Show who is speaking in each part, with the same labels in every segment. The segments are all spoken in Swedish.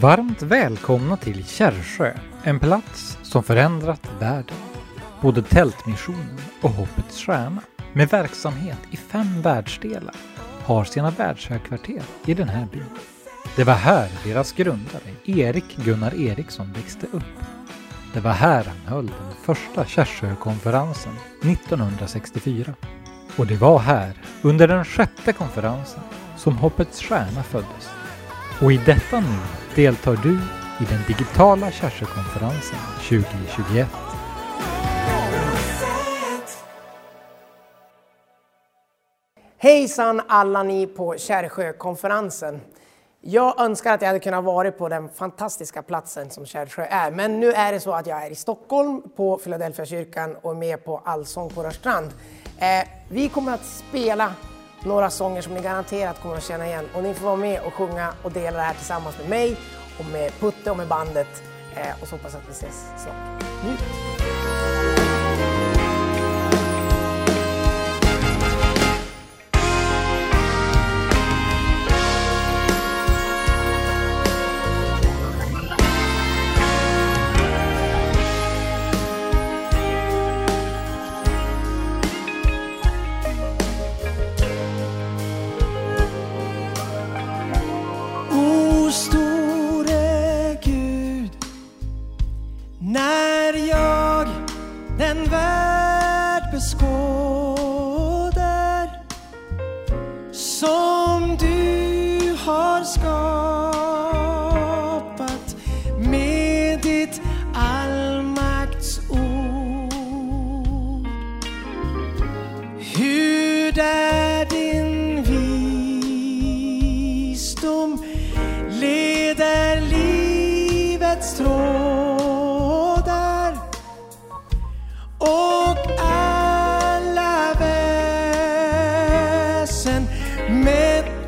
Speaker 1: Varmt välkomna till Kärrsjö, en plats som förändrat världen. Både Tältmissionen och Hoppets Stjärna, med verksamhet i fem världsdelar, har sina världshögkvarter i den här byn. Det var här deras grundare, Erik Gunnar Eriksson, växte upp. Det var här han höll den första Kärrsjökonferensen 1964. Och det var här, under den sjätte konferensen, som Hoppets Stjärna föddes. Och i detta nu deltar du i den digitala Kärrsjökonferensen 2021.
Speaker 2: Hejsan alla ni på Kärrsjökonferensen. Jag önskar att jag hade kunnat vara på den fantastiska platsen som Kärrsjö är. Men nu är det så att jag är i Stockholm på Philadelphia kyrkan och är med på Allsång på Rörstrand. Eh, vi kommer att spela några sånger som ni garanterat kommer att känna igen och ni får vara med och sjunga och dela det här tillsammans med mig och med Putte och med bandet. Eh, och så hoppas jag att vi ses snart. Njut!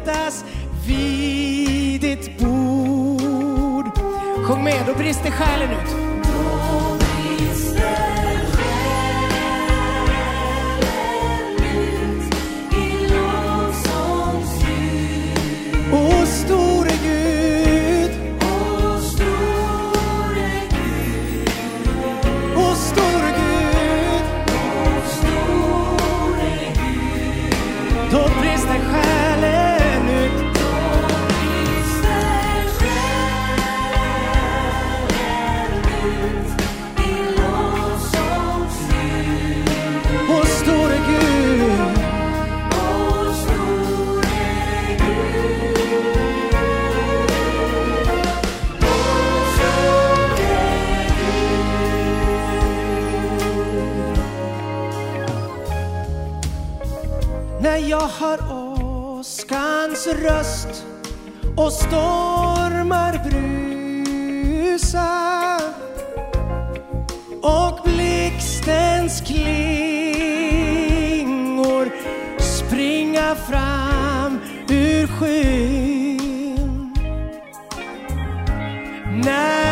Speaker 3: Sättas vid ditt bord. Sjung med, då brister själen ut. Jag hör åskans röst och stormar brusa och blixtens klingor springa fram ur skyn. När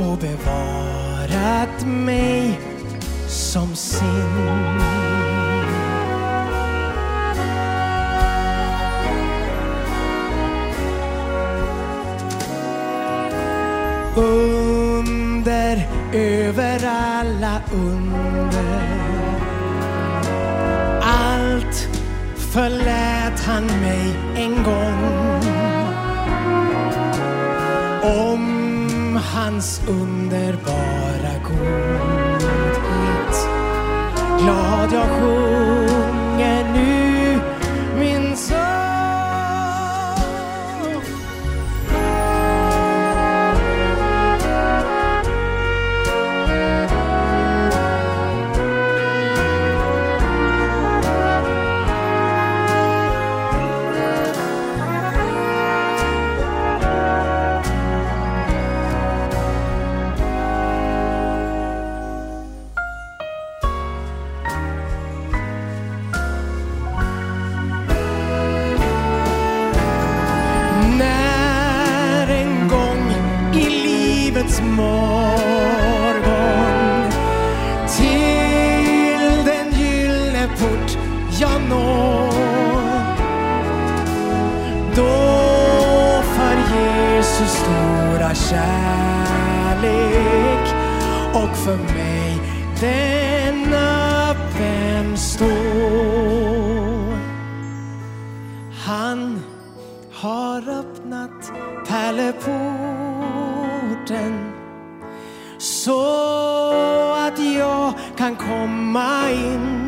Speaker 3: och bevarat mig som sin. Under, över alla under. Allt förlät han mig en gång. hans underbara godhet. Glad jag sjunger morgon till den gyllne port jag når. Då för Jesus stora kärlek och för mig den öppen står. Han har öppnat pärleport kan komma in.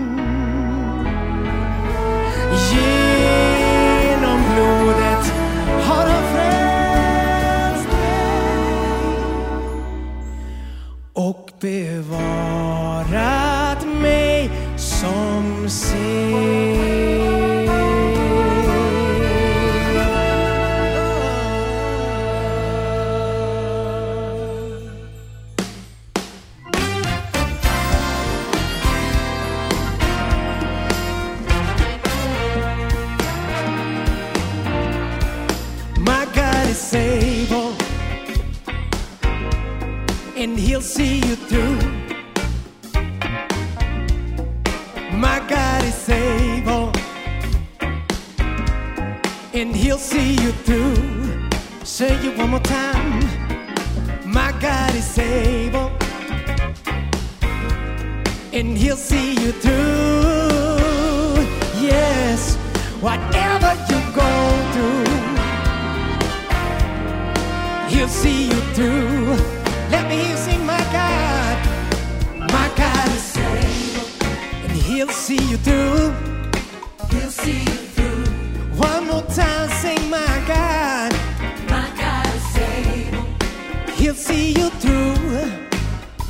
Speaker 3: He'll see you through.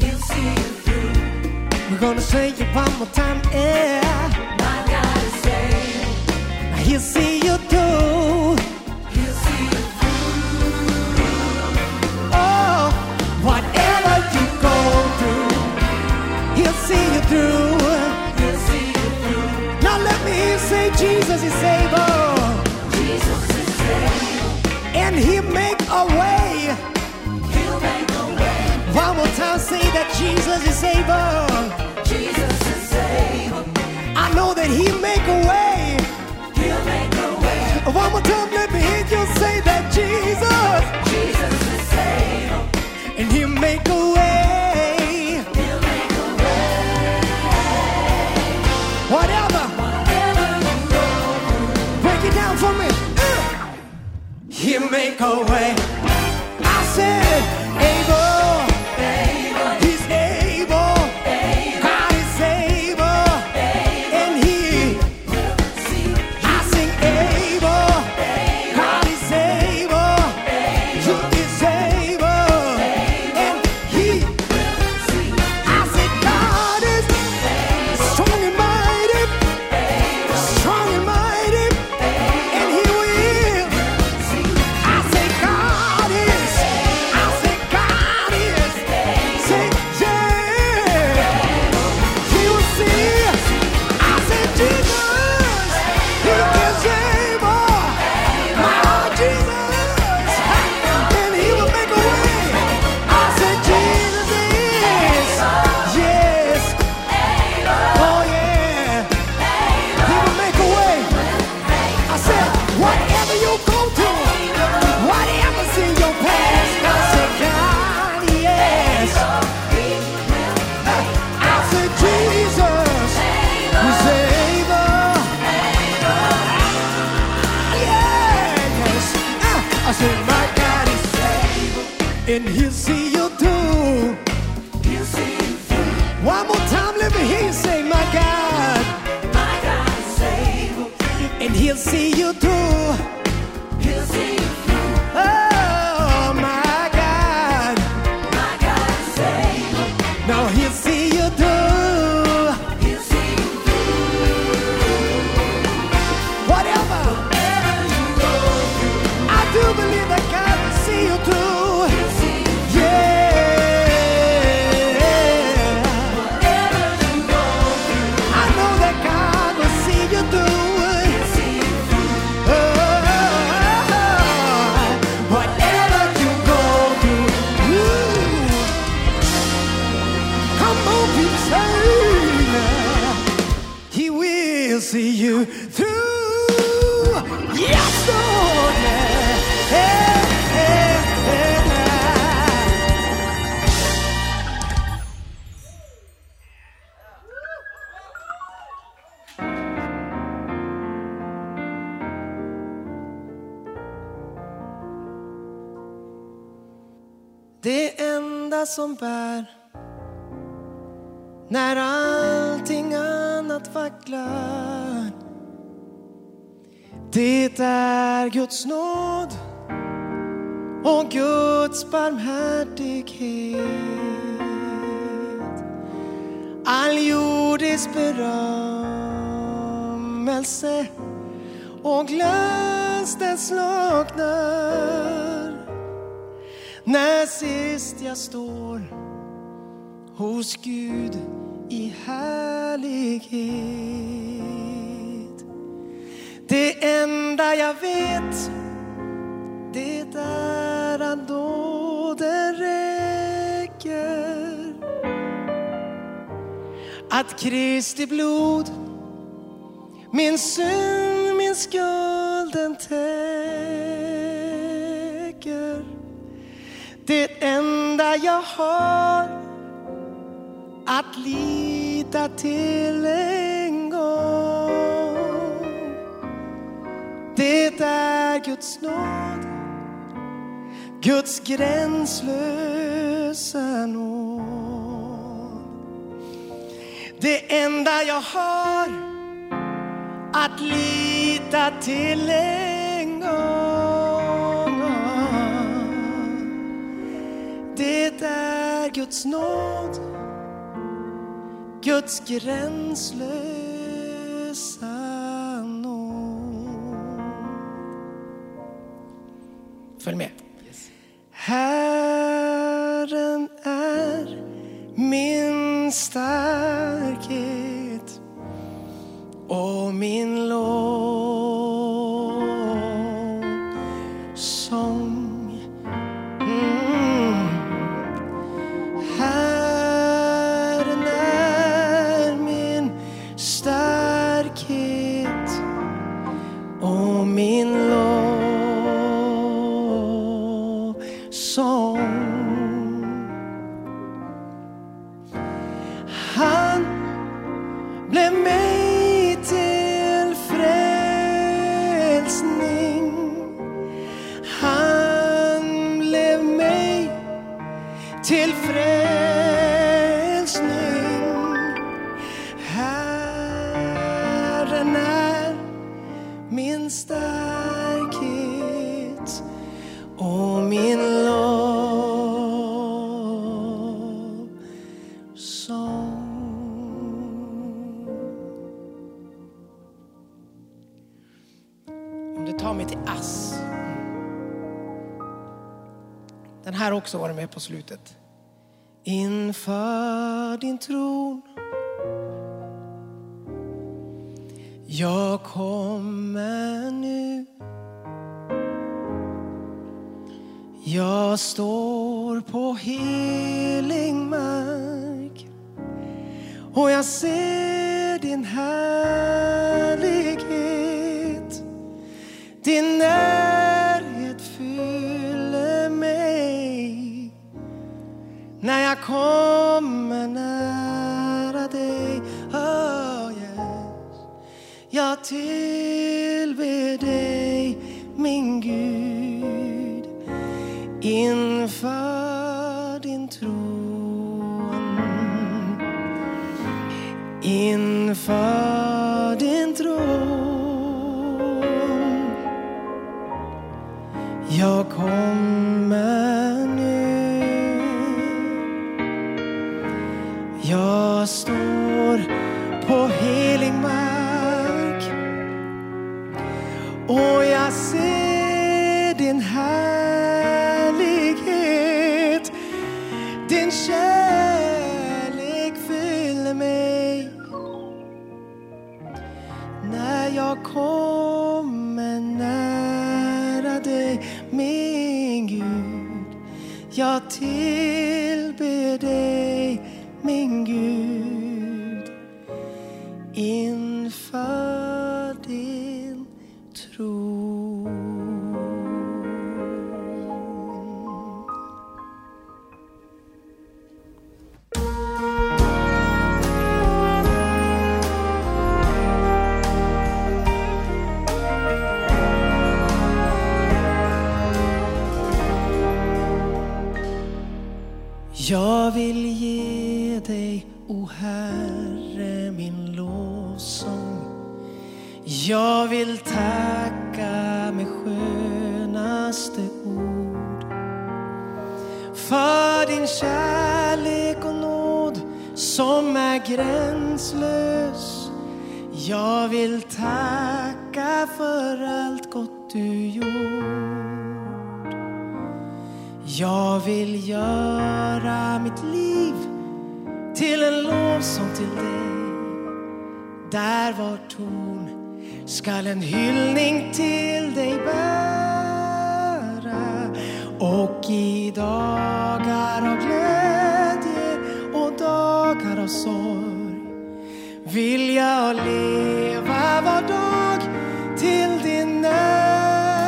Speaker 3: He'll see you through. We're gonna say it one more time, yeah.
Speaker 4: My God is able.
Speaker 3: He'll see you through.
Speaker 4: He'll see you through.
Speaker 3: Oh, whatever you go through, He'll see you through.
Speaker 4: He'll see you through.
Speaker 3: Now let me hear say, Jesus is able,
Speaker 4: Jesus is able.
Speaker 3: and He'll make a way. Time, say that Jesus is able.
Speaker 4: Jesus is able.
Speaker 3: I know that He'll make a way.
Speaker 4: He'll make a way.
Speaker 3: One more time, let me hear you say that Jesus.
Speaker 4: Jesus is able.
Speaker 3: and he'll make a way.
Speaker 4: He'll make a way.
Speaker 3: Whatever,
Speaker 4: Whatever you go
Speaker 3: break it down for me. Uh. He'll make a way. I said, Said, my God is able, and He'll see you through.
Speaker 4: He'll see you through.
Speaker 3: One more time, let me hear you say, my God,
Speaker 4: My God is able.
Speaker 3: and He'll see you through. Enda som bär. När allting annat vacklar. Det är Guds nåd och Guds barmhärtighet. All jordisk berömmelse och glans den slocknar när sist jag står hos Gud i härlighet. Det enda jag vet, det är att nåden räcker. Att Kristi blod min synd, min skuld den täcker Det enda jag har att lita till en gång. Det är Guds nåd, Guds gränslösa nåd. Det enda jag har att lita till en gång. Det är Guds nåd, Guds gränslösa nåd. Följ med. Herren Den här har också varit med på slutet. Inför din tron. Jag kommer nu. Jag står på helig mark. Och jag ser din härlighet. Din närhet. När jag kommer nära dig oh yes. Jag tillber dig min Gud inför din tron inför står på helig mark och jag ser din härlighet Din kärlek fyller mig när jag kommer nära dig, min Gud. Jag till vill tacka med skönaste ord för din kärlek och nåd som är gränslös. Jag vill tacka för allt gott du gjort. Jag vill göra mitt liv till en lovsång till dig. Där var tom skall en hyllning till dig bära och i dagar av glädje och dagar av sorg vill jag leva var dag till din ära.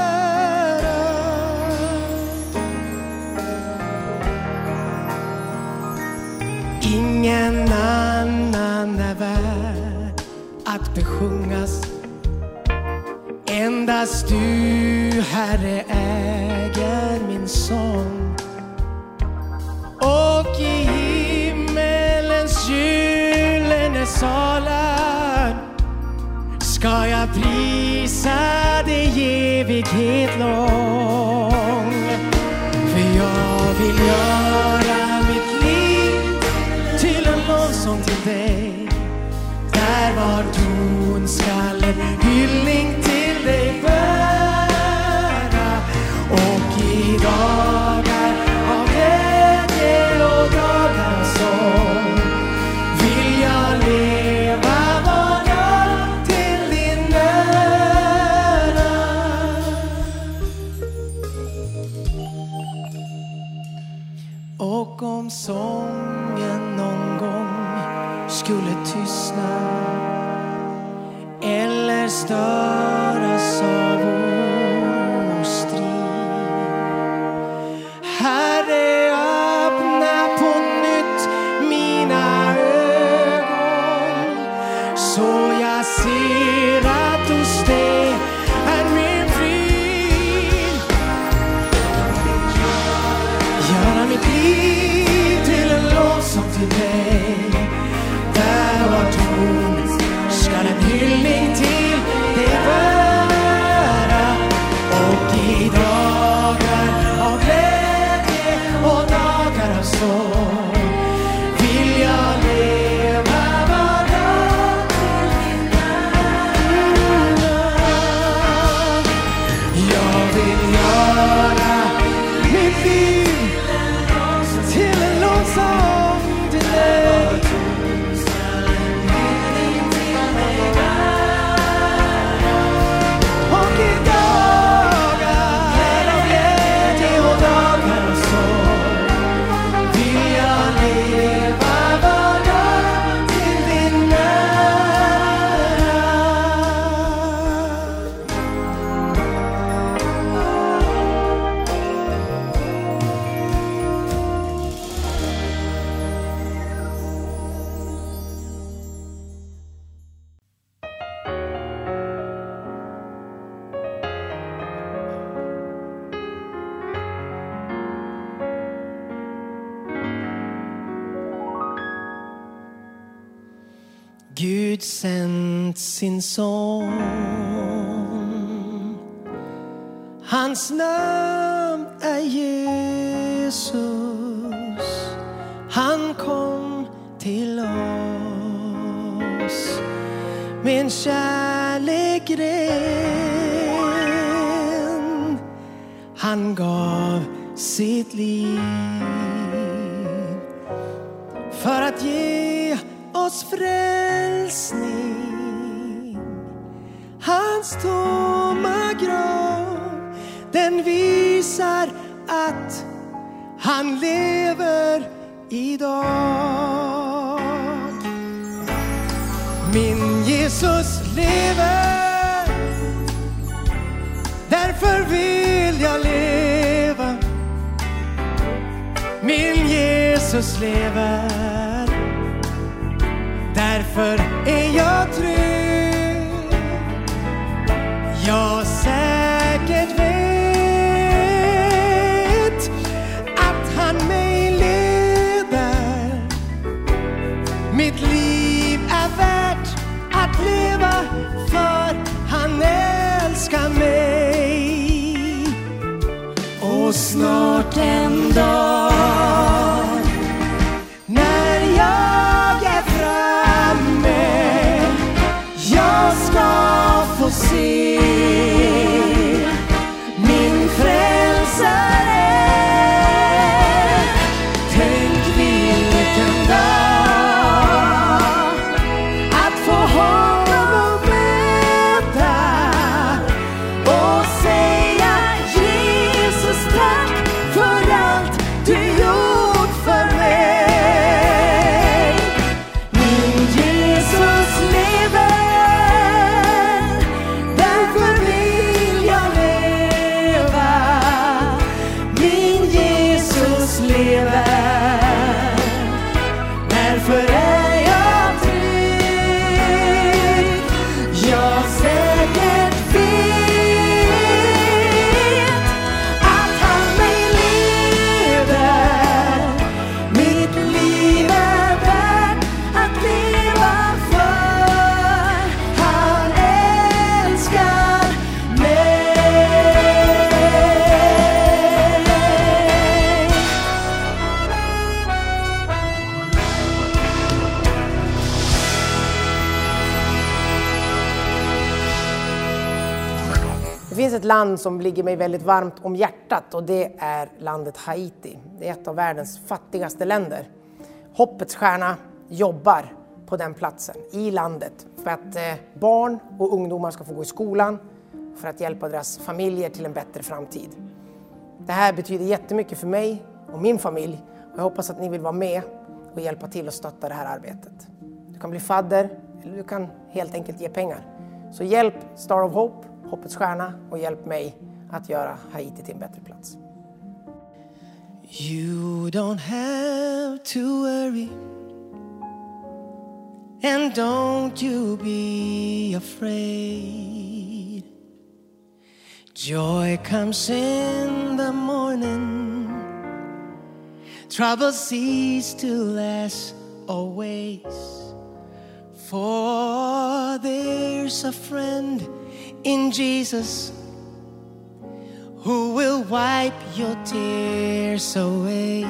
Speaker 3: Ingen annan är värd att besjungas Endast du, Herre, äger min sång. Och i himmelens gyllene salar ska jag prisa dig evighet lång. För jag vill göra mitt liv till en lovsång till dig. Där var ton skall en hyllning till dig sång. Hans namn är Jesus. Han kom till oss med en kärlek ren. Han gav sitt liv för att ge oss frälsning. Hans tomma grav, den visar att han lever idag. Min Jesus lever, därför vill jag leva. Min Jesus lever Därför är jag trygg dag. När jag är framme jag ska få se min frälsare. Det finns
Speaker 2: ett land som ligger mig väldigt varmt om hjärtat och det är landet Haiti. Det är ett av världens fattigaste länder. Hoppets stjärna jobbar på den platsen, i landet, för att eh, barn och ungdomar ska få gå i skolan, för att hjälpa deras familjer till en bättre framtid. Det här betyder jättemycket för mig och min familj och jag hoppas att ni vill vara med och hjälpa till och stötta det här arbetet. Du kan bli fadder eller du kan helt enkelt ge pengar. Så hjälp Star of Hope, Hoppets Stjärna och hjälp mig att göra Haiti till en bättre plats.
Speaker 3: You don't have to worry. And don't you be afraid. Joy comes in the morning. Trouble cease to last always. For there's a friend in Jesus who will wipe your tears away.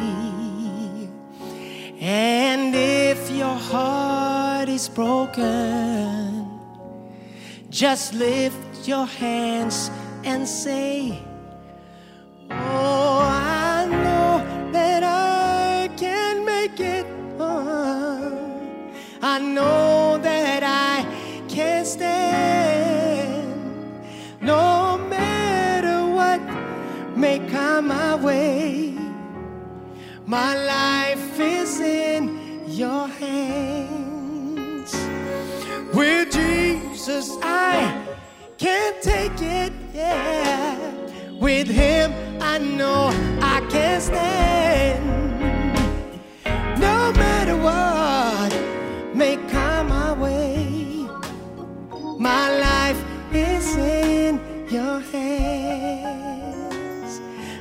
Speaker 3: And if your heart is broken, just lift your hands and say, My life is in your hands. With Jesus, I can't take it, yeah. With Him, I know I can stand. No matter what may come my way, my life is in your hands.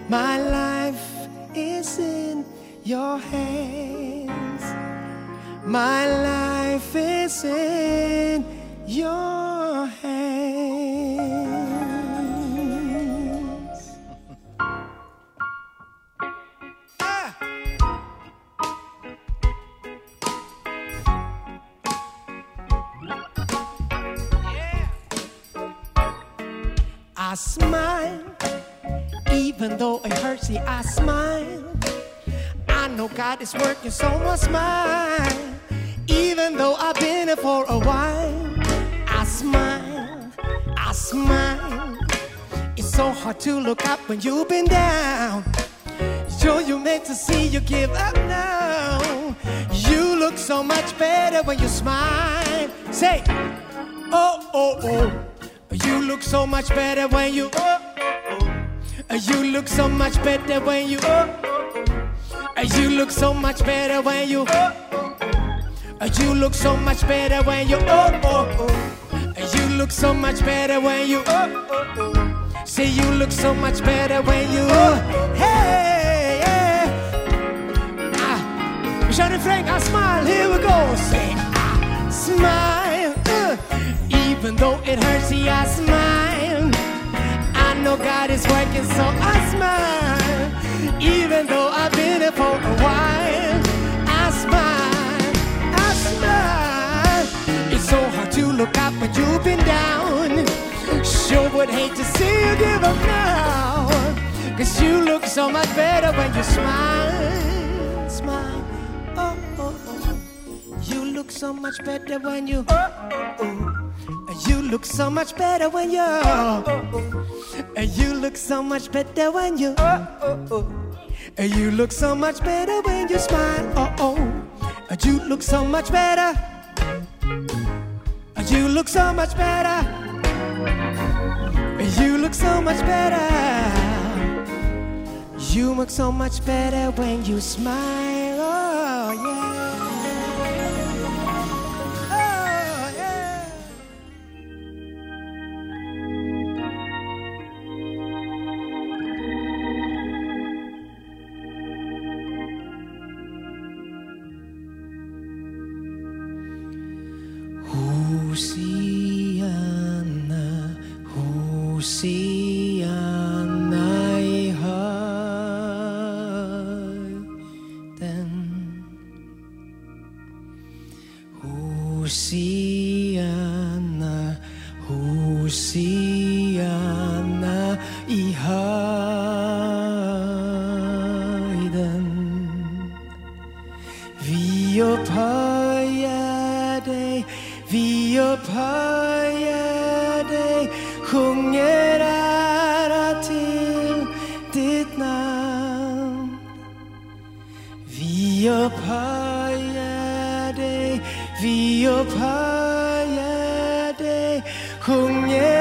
Speaker 3: My life your hands. My life is in your is working, so I smile. Even though I've been here for a while, I smile, I smile. It's so hard to look up when you've been down. Sure, you meant to see you give up now. You look so much better when you smile. Say, oh, oh, oh. You look so much better when you, oh, oh. You look so much better when you, oh, oh. You look so much better when you. You look so much better when you, oh, oh, oh. You look so much better when you, oh, oh, oh. Say you look so much better when you, oh, hey, yeah. Ah, Johnny Frank, I smile, here we go. Say, I smile, uh, even though it hurts, see, I smile. I know God is working, so I smile. Even though I've been here for a while, I smile, I smile. It's so hard to look up when you've been down. Sure would hate to see you give up now. Cause you look so much better when you smile, smile. Oh, oh, oh. You look so much better when you, oh, oh, oh. You look so much better when you, oh, oh, oh. You look so much better when you, oh, oh, oh. You look so much better when you smile, oh, oh. You look so much better. You look so much better. You look so much better. You look so much better when you smile. Dig, vi upphöjer dig, sjunger ära